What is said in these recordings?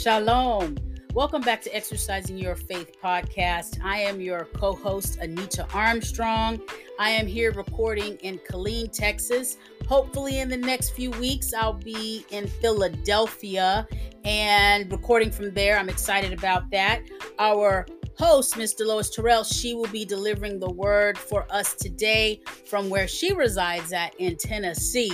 Shalom. Welcome back to Exercising Your Faith podcast. I am your co host, Anita Armstrong. I am here recording in Killeen, Texas. Hopefully, in the next few weeks, I'll be in Philadelphia and recording from there. I'm excited about that. Our host, Mr. Deloise Terrell, she will be delivering the word for us today from where she resides at in Tennessee.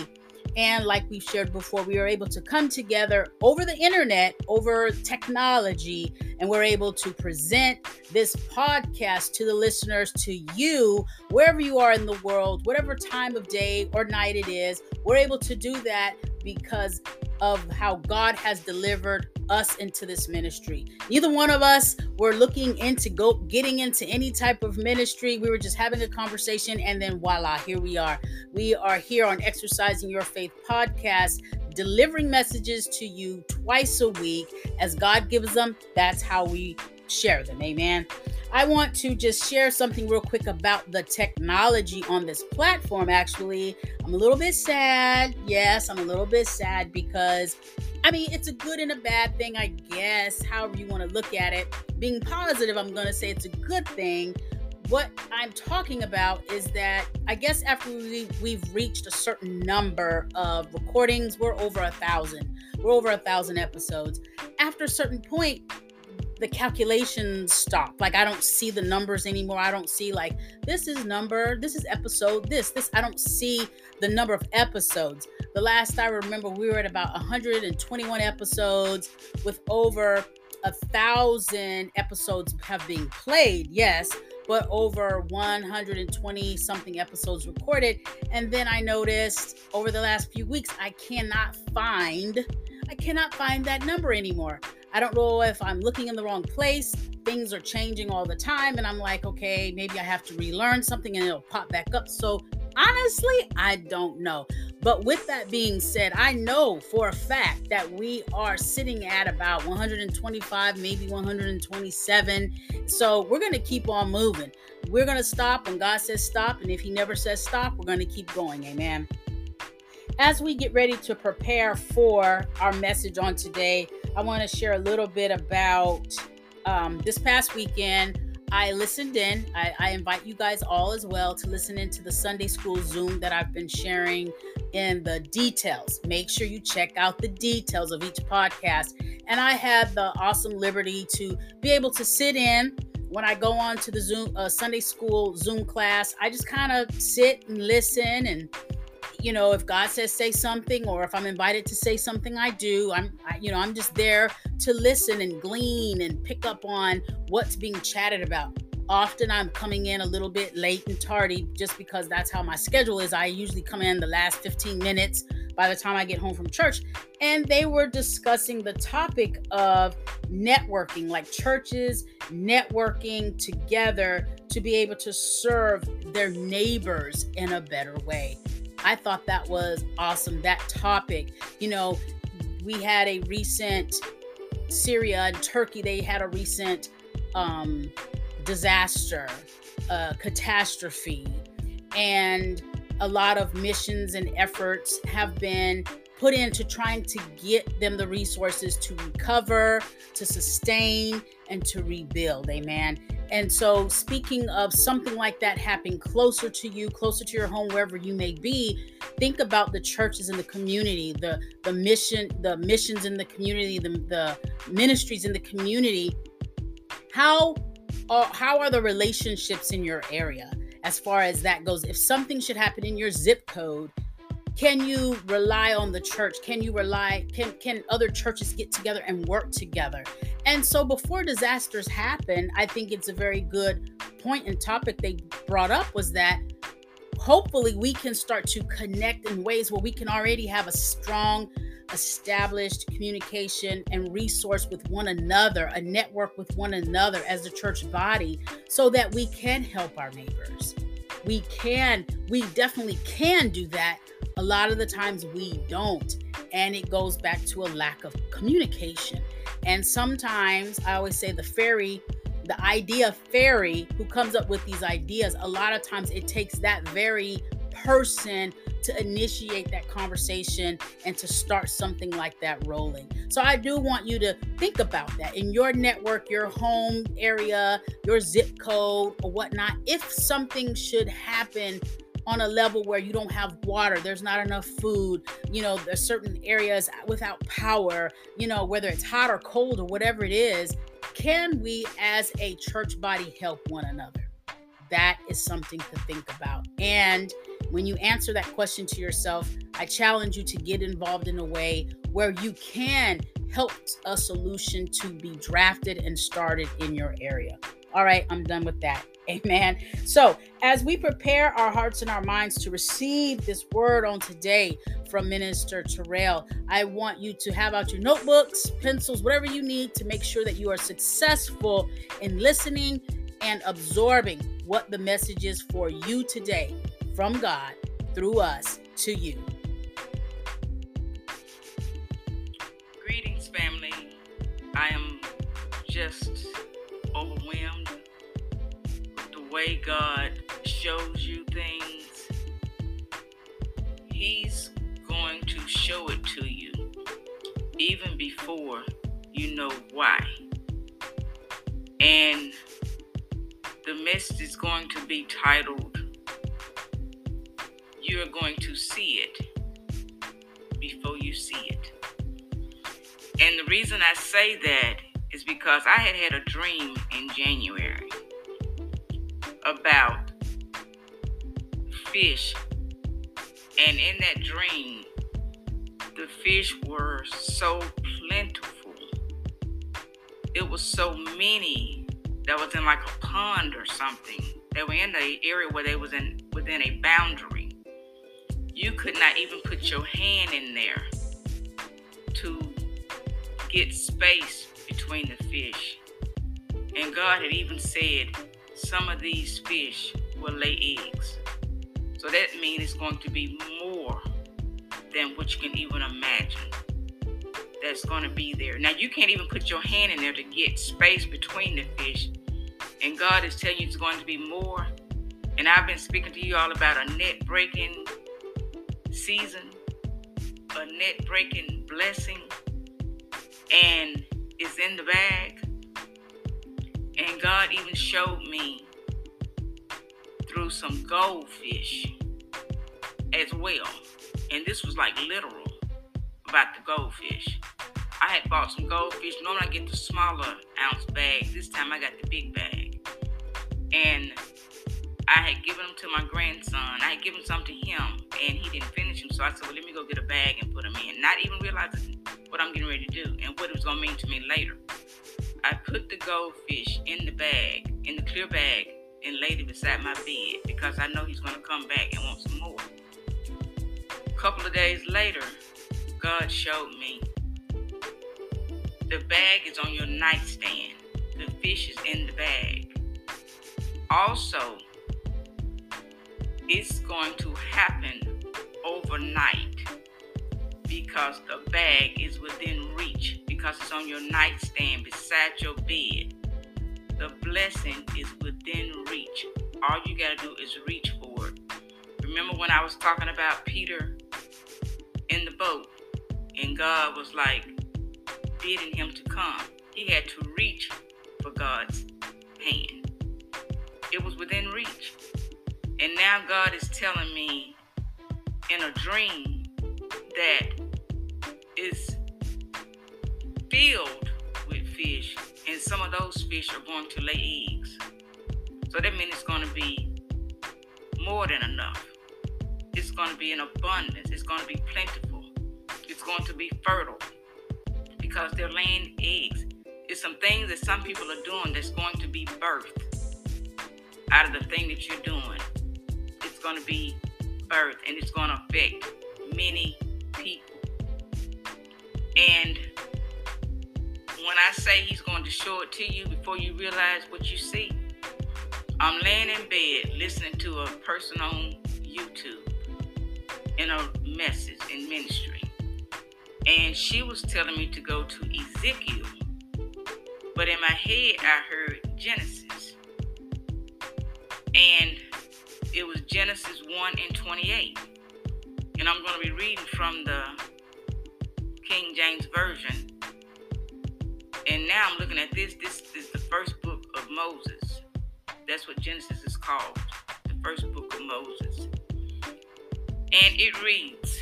And like we've shared before, we are able to come together over the internet, over technology, and we're able to present this podcast to the listeners, to you, wherever you are in the world, whatever time of day or night it is. We're able to do that because of how God has delivered us into this ministry. Neither one of us were looking into go getting into any type of ministry. We were just having a conversation and then voila, here we are. We are here on Exercising Your Faith podcast delivering messages to you twice a week as God gives them. That's how we share them. Amen. I want to just share something real quick about the technology on this platform. Actually, I'm a little bit sad. Yes, I'm a little bit sad because I mean, it's a good and a bad thing, I guess, however you want to look at it. Being positive, I'm going to say it's a good thing. What I'm talking about is that I guess after we, we've reached a certain number of recordings, we're over a thousand. We're over a thousand episodes. After a certain point, the calculations stop. Like I don't see the numbers anymore. I don't see like this is number, this is episode, this, this. I don't see the number of episodes. The last I remember, we were at about 121 episodes with over a thousand episodes have been played. Yes, but over 120 something episodes recorded. And then I noticed over the last few weeks, I cannot find, I cannot find that number anymore. I don't know if I'm looking in the wrong place. Things are changing all the time. And I'm like, okay, maybe I have to relearn something and it'll pop back up. So honestly, I don't know. But with that being said, I know for a fact that we are sitting at about 125, maybe 127. So we're going to keep on moving. We're going to stop when God says stop. And if He never says stop, we're going to keep going. Amen. As we get ready to prepare for our message on today, I want to share a little bit about um, this past weekend. I listened in. I, I, invite you guys all as well to listen into the Sunday School Zoom that I've been sharing in the details. Make sure you check out the details of each podcast. And I had the awesome liberty to be able to sit in when I go on to the Zoom uh, Sunday School Zoom class. I just kind of sit and listen and you know, if God says say something or if I'm invited to say something, I do. I'm, I, you know, I'm just there to listen and glean and pick up on what's being chatted about. Often I'm coming in a little bit late and tardy just because that's how my schedule is. I usually come in the last 15 minutes by the time I get home from church. And they were discussing the topic of networking, like churches networking together to be able to serve their neighbors in a better way. I thought that was awesome. That topic, you know, we had a recent Syria and Turkey, they had a recent um, disaster, uh, catastrophe, and a lot of missions and efforts have been put into trying to get them the resources to recover, to sustain, and to rebuild. Amen. And so, speaking of something like that happening closer to you, closer to your home, wherever you may be, think about the churches in the community, the the mission, the missions in the community, the, the ministries in the community. How are, how are the relationships in your area as far as that goes? If something should happen in your zip code, can you rely on the church? Can you rely can can other churches get together and work together? And so before disasters happen i think it's a very good point and topic they brought up was that hopefully we can start to connect in ways where we can already have a strong established communication and resource with one another a network with one another as a church body so that we can help our neighbors. We can we definitely can do that a lot of the times we don't. And it goes back to a lack of communication. And sometimes I always say the fairy, the idea fairy who comes up with these ideas, a lot of times it takes that very person to initiate that conversation and to start something like that rolling. So I do want you to think about that in your network, your home area, your zip code, or whatnot. If something should happen on a level where you don't have water, there's not enough food, you know, there's certain areas without power, you know, whether it's hot or cold or whatever it is, can we as a church body help one another? That is something to think about. And when you answer that question to yourself, I challenge you to get involved in a way where you can help a solution to be drafted and started in your area. All right, I'm done with that. Amen. So, as we prepare our hearts and our minds to receive this word on today from Minister Terrell, I want you to have out your notebooks, pencils, whatever you need to make sure that you are successful in listening and absorbing what the message is for you today from God through us to you. Way God shows you things. He's going to show it to you even before you know why. And the mist is going to be titled, You're Going to See It Before You See It. And the reason I say that is because I had had a dream in January about fish. And in that dream, the fish were so plentiful. It was so many that was in like a pond or something. They were in the area where they was in within a boundary. You could not even put your hand in there to get space between the fish. And God had even said some of these fish will lay eggs. So that means it's going to be more than what you can even imagine that's going to be there. Now, you can't even put your hand in there to get space between the fish. And God is telling you it's going to be more. And I've been speaking to you all about a net breaking season, a net breaking blessing, and it's in the bag. And God even showed me through some goldfish as well. And this was like literal about the goldfish. I had bought some goldfish. Normally I get the smaller ounce bag. This time I got the big bag. And I had given them to my grandson. I had given some to him and he didn't finish them. So I said, well, let me go get a bag and put them in. Not even realizing what I'm getting ready to do and what it was going to mean to me later. I put the goldfish in the bag, in the clear bag, and laid it beside my bed because I know he's going to come back and want some more. A couple of days later, God showed me the bag is on your nightstand. The fish is in the bag. Also, it's going to happen overnight because the bag is within reach, because it's on your nightstand beside your bed. The blessing is within reach. All you got to do is reach for it. Remember when I was talking about Peter in the boat, and God was like, bidding him to come. He had to reach for God's hand. It was within reach. And now God is telling me in a dream that is filled with fish, and some of those fish are going to lay eggs. So that means it's going to be more than enough. It's going to be in abundance. It's going to be plentiful. It's going to be fertile because they're laying eggs. It's some things that some people are doing that's going to be birthed out of the thing that you're doing. It's going to be birthed and it's going to affect many people. And when I say he's going to show it to you before you realize what you see, I'm laying in bed listening to a person on YouTube in a message in ministry and she was telling me to go to Ezekiel. But in my head, I heard Genesis. And it was Genesis 1 and 28. And I'm going to be reading from the King James Version. And now I'm looking at this. This is the first book of Moses. That's what Genesis is called the first book of Moses. And it reads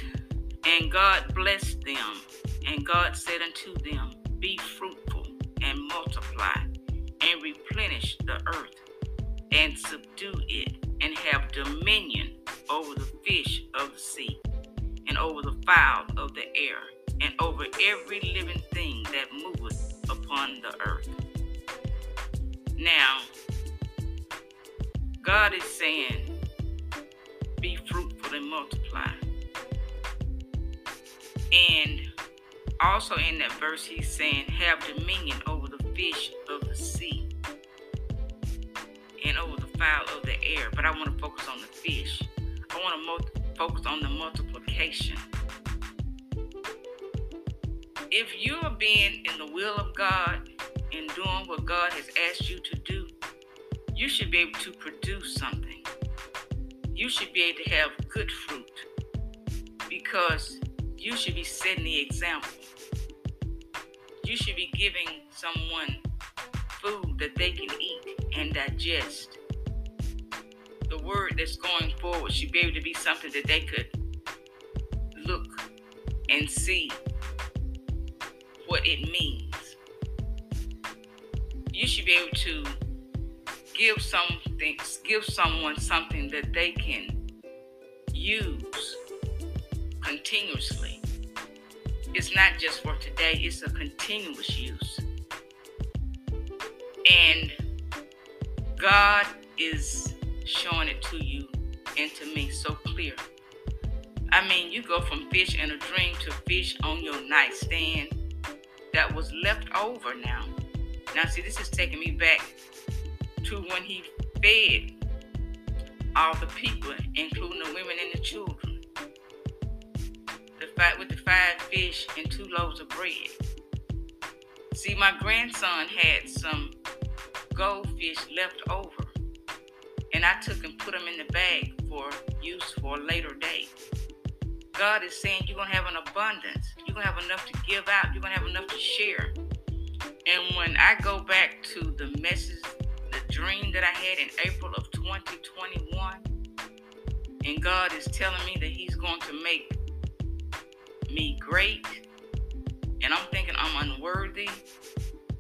And God blessed them, and God said unto them, Be fruitful and multiply, and replenish the earth, and subdue it, and have dominion over the fish of the sea, and over the fowl of the air, and over every living thing that moveth upon the earth. Now, God is saying, be fruitful and multiply. And also in that verse, he's saying, have dominion over the fish of the sea and over the fowl of the air. But I want to focus on the fish. I want to focus on the multiplication. If you are being in the will of God and doing what God has asked you to do, you should be able to produce something. You should be able to have good fruit because you should be setting the example. You should be giving someone food that they can eat and digest. The word that's going forward should be able to be something that they could look and see what it means. You should be able to give something, give someone something that they can use continuously. It's not just for today, it's a continuous use. And God is showing it to you and to me so clear. I mean, you go from fish in a dream to fish on your nightstand that was left over now. Now, see, this is taking me back to when he fed all the people, including the women and the children. The fight with the five fish and two loaves of bread. See, my grandson had some goldfish left over, and I took and put them in the bag for use for a later day. God is saying you're going to have an abundance. You're going to have enough to give out. You're going to have enough to share. And when I go back to the message the dream that I had in April of 2021. And God is telling me that He's going to make me great. And I'm thinking I'm unworthy.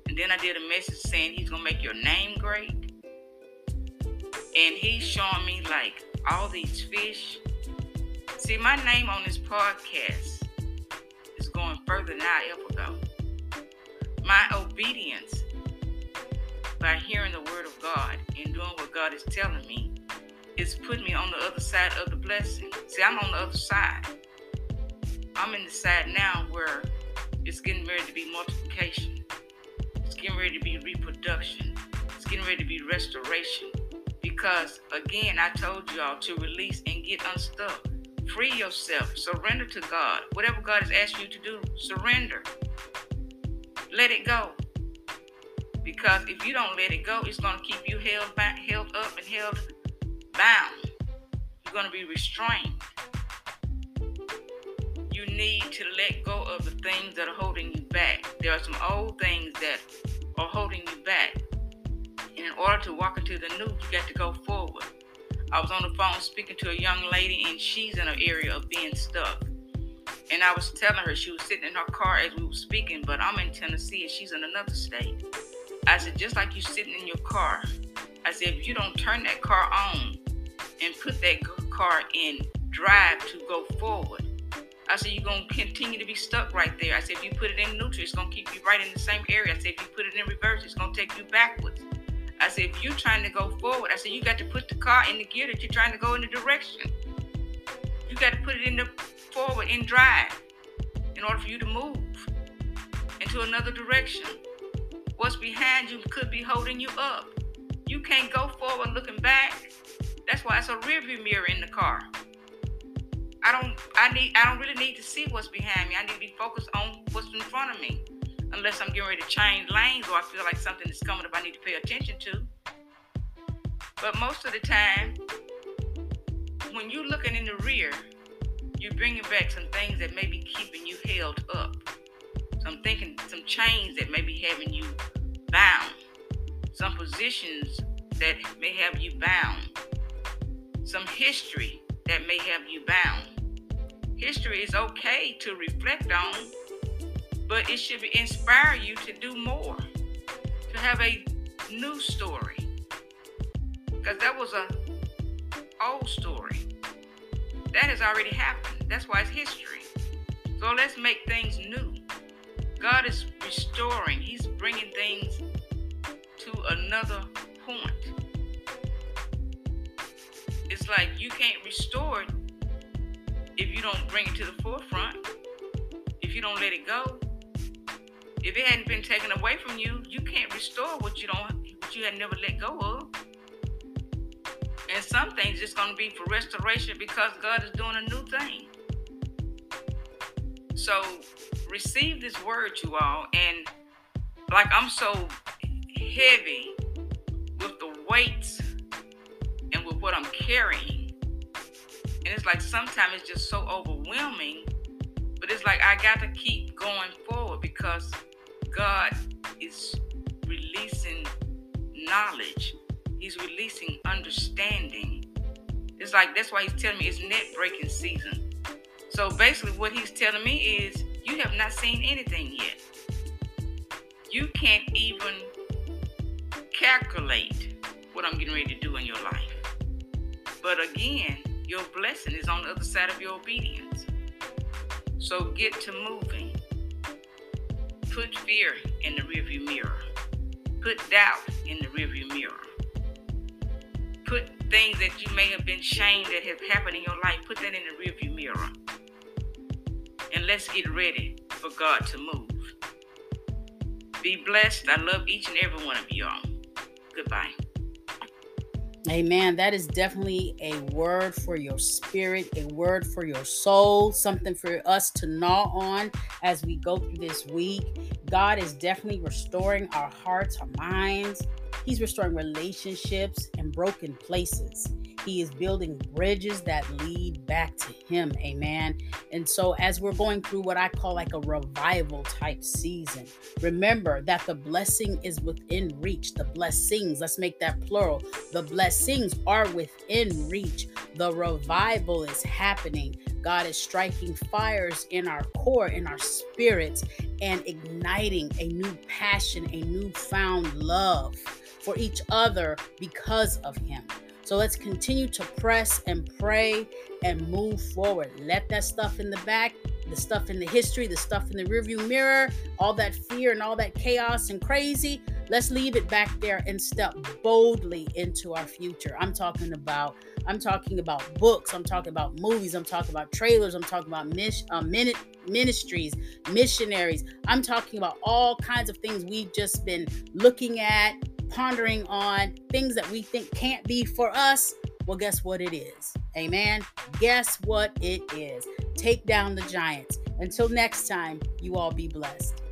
And then I did a message saying He's going to make your name great. And He's showing me like all these fish. See, my name on this podcast is going further than I ever go. My obedience by hearing the word of God and doing what God is telling me, it's putting me on the other side of the blessing. See, I'm on the other side. I'm in the side now where it's getting ready to be multiplication. It's getting ready to be reproduction. It's getting ready to be restoration. Because again, I told y'all to release and get unstuck. Free yourself. Surrender to God. Whatever God has asked you to do, surrender. Let it go. Because if you don't let it go, it's going to keep you held back, held up, and held bound. You're going to be restrained. You need to let go of the things that are holding you back. There are some old things that are holding you back. And in order to walk into the new, you got to go forward. I was on the phone speaking to a young lady, and she's in an area of being stuck. And I was telling her she was sitting in her car as we were speaking, but I'm in Tennessee and she's in another state. I said, just like you sitting in your car, I said, if you don't turn that car on and put that car in drive to go forward, I said, you're going to continue to be stuck right there. I said, if you put it in neutral, it's going to keep you right in the same area. I said, if you put it in reverse, it's going to take you backwards. I said, if you're trying to go forward, I said, you got to put the car in the gear that you're trying to go in the direction. You got to put it in the forward in drive in order for you to move into another direction. What's behind you could be holding you up. You can't go forward looking back. That's why it's a rearview mirror in the car. I don't I need I don't really need to see what's behind me. I need to be focused on what's in front of me. Unless I'm getting ready to change lanes or I feel like something is coming up I need to pay attention to. But most of the time, when you're looking in the rear, You're bringing back some things that may be keeping you held up. So I'm thinking, some chains that may be having you bound. Some positions that may have you bound. Some history that may have you bound. History is okay to reflect on, but it should inspire you to do more, to have a new story. Because that was a old story. That has already happened. That's why it's history. So let's make things new. God is restoring, He's bringing things to another point. It's like you can't restore it if you don't bring it to the forefront, if you don't let it go. If it hadn't been taken away from you, you can't restore what you don't what you had never let go of. And some things just going to be for restoration because God is doing a new thing. So receive this word, you all. And like I'm so heavy with the weights and with what I'm carrying. And it's like sometimes it's just so overwhelming. But it's like I got to keep going forward because God is releasing knowledge He's releasing understanding. It's like that's why he's telling me it's net breaking season. So basically, what he's telling me is you have not seen anything yet. You can't even calculate what I'm getting ready to do in your life. But again, your blessing is on the other side of your obedience. So get to moving. Put fear in the rearview mirror. Put doubt in the rearview mirror put things that you may have been shamed that have happened in your life, put that in the rearview mirror. And let's get ready for God to move. Be blessed. I love each and every one of y'all. Goodbye. Amen. That is definitely a word for your spirit, a word for your soul, something for us to gnaw on as we go through this week. God is definitely restoring our hearts, our minds, He's restoring relationships and broken places. He is building bridges that lead back to Him. Amen. And so, as we're going through what I call like a revival type season, remember that the blessing is within reach. The blessings, let's make that plural. The blessings are within reach. The revival is happening. God is striking fires in our core, in our spirits, and igniting a new passion, a newfound love for each other because of Him. So let's continue to press and pray and move forward. Let that stuff in the back, the stuff in the history, the stuff in the rearview mirror, all that fear and all that chaos and crazy, let's leave it back there and step boldly into our future. I'm talking about I'm talking about books, I'm talking about movies, I'm talking about trailers, I'm talking about mis- uh, minute ministries, missionaries. I'm talking about all kinds of things we've just been looking at, pondering on things that we think can't be for us, well, guess what it is? Amen. Guess what it is? Take down the giants. Until next time, you all be blessed.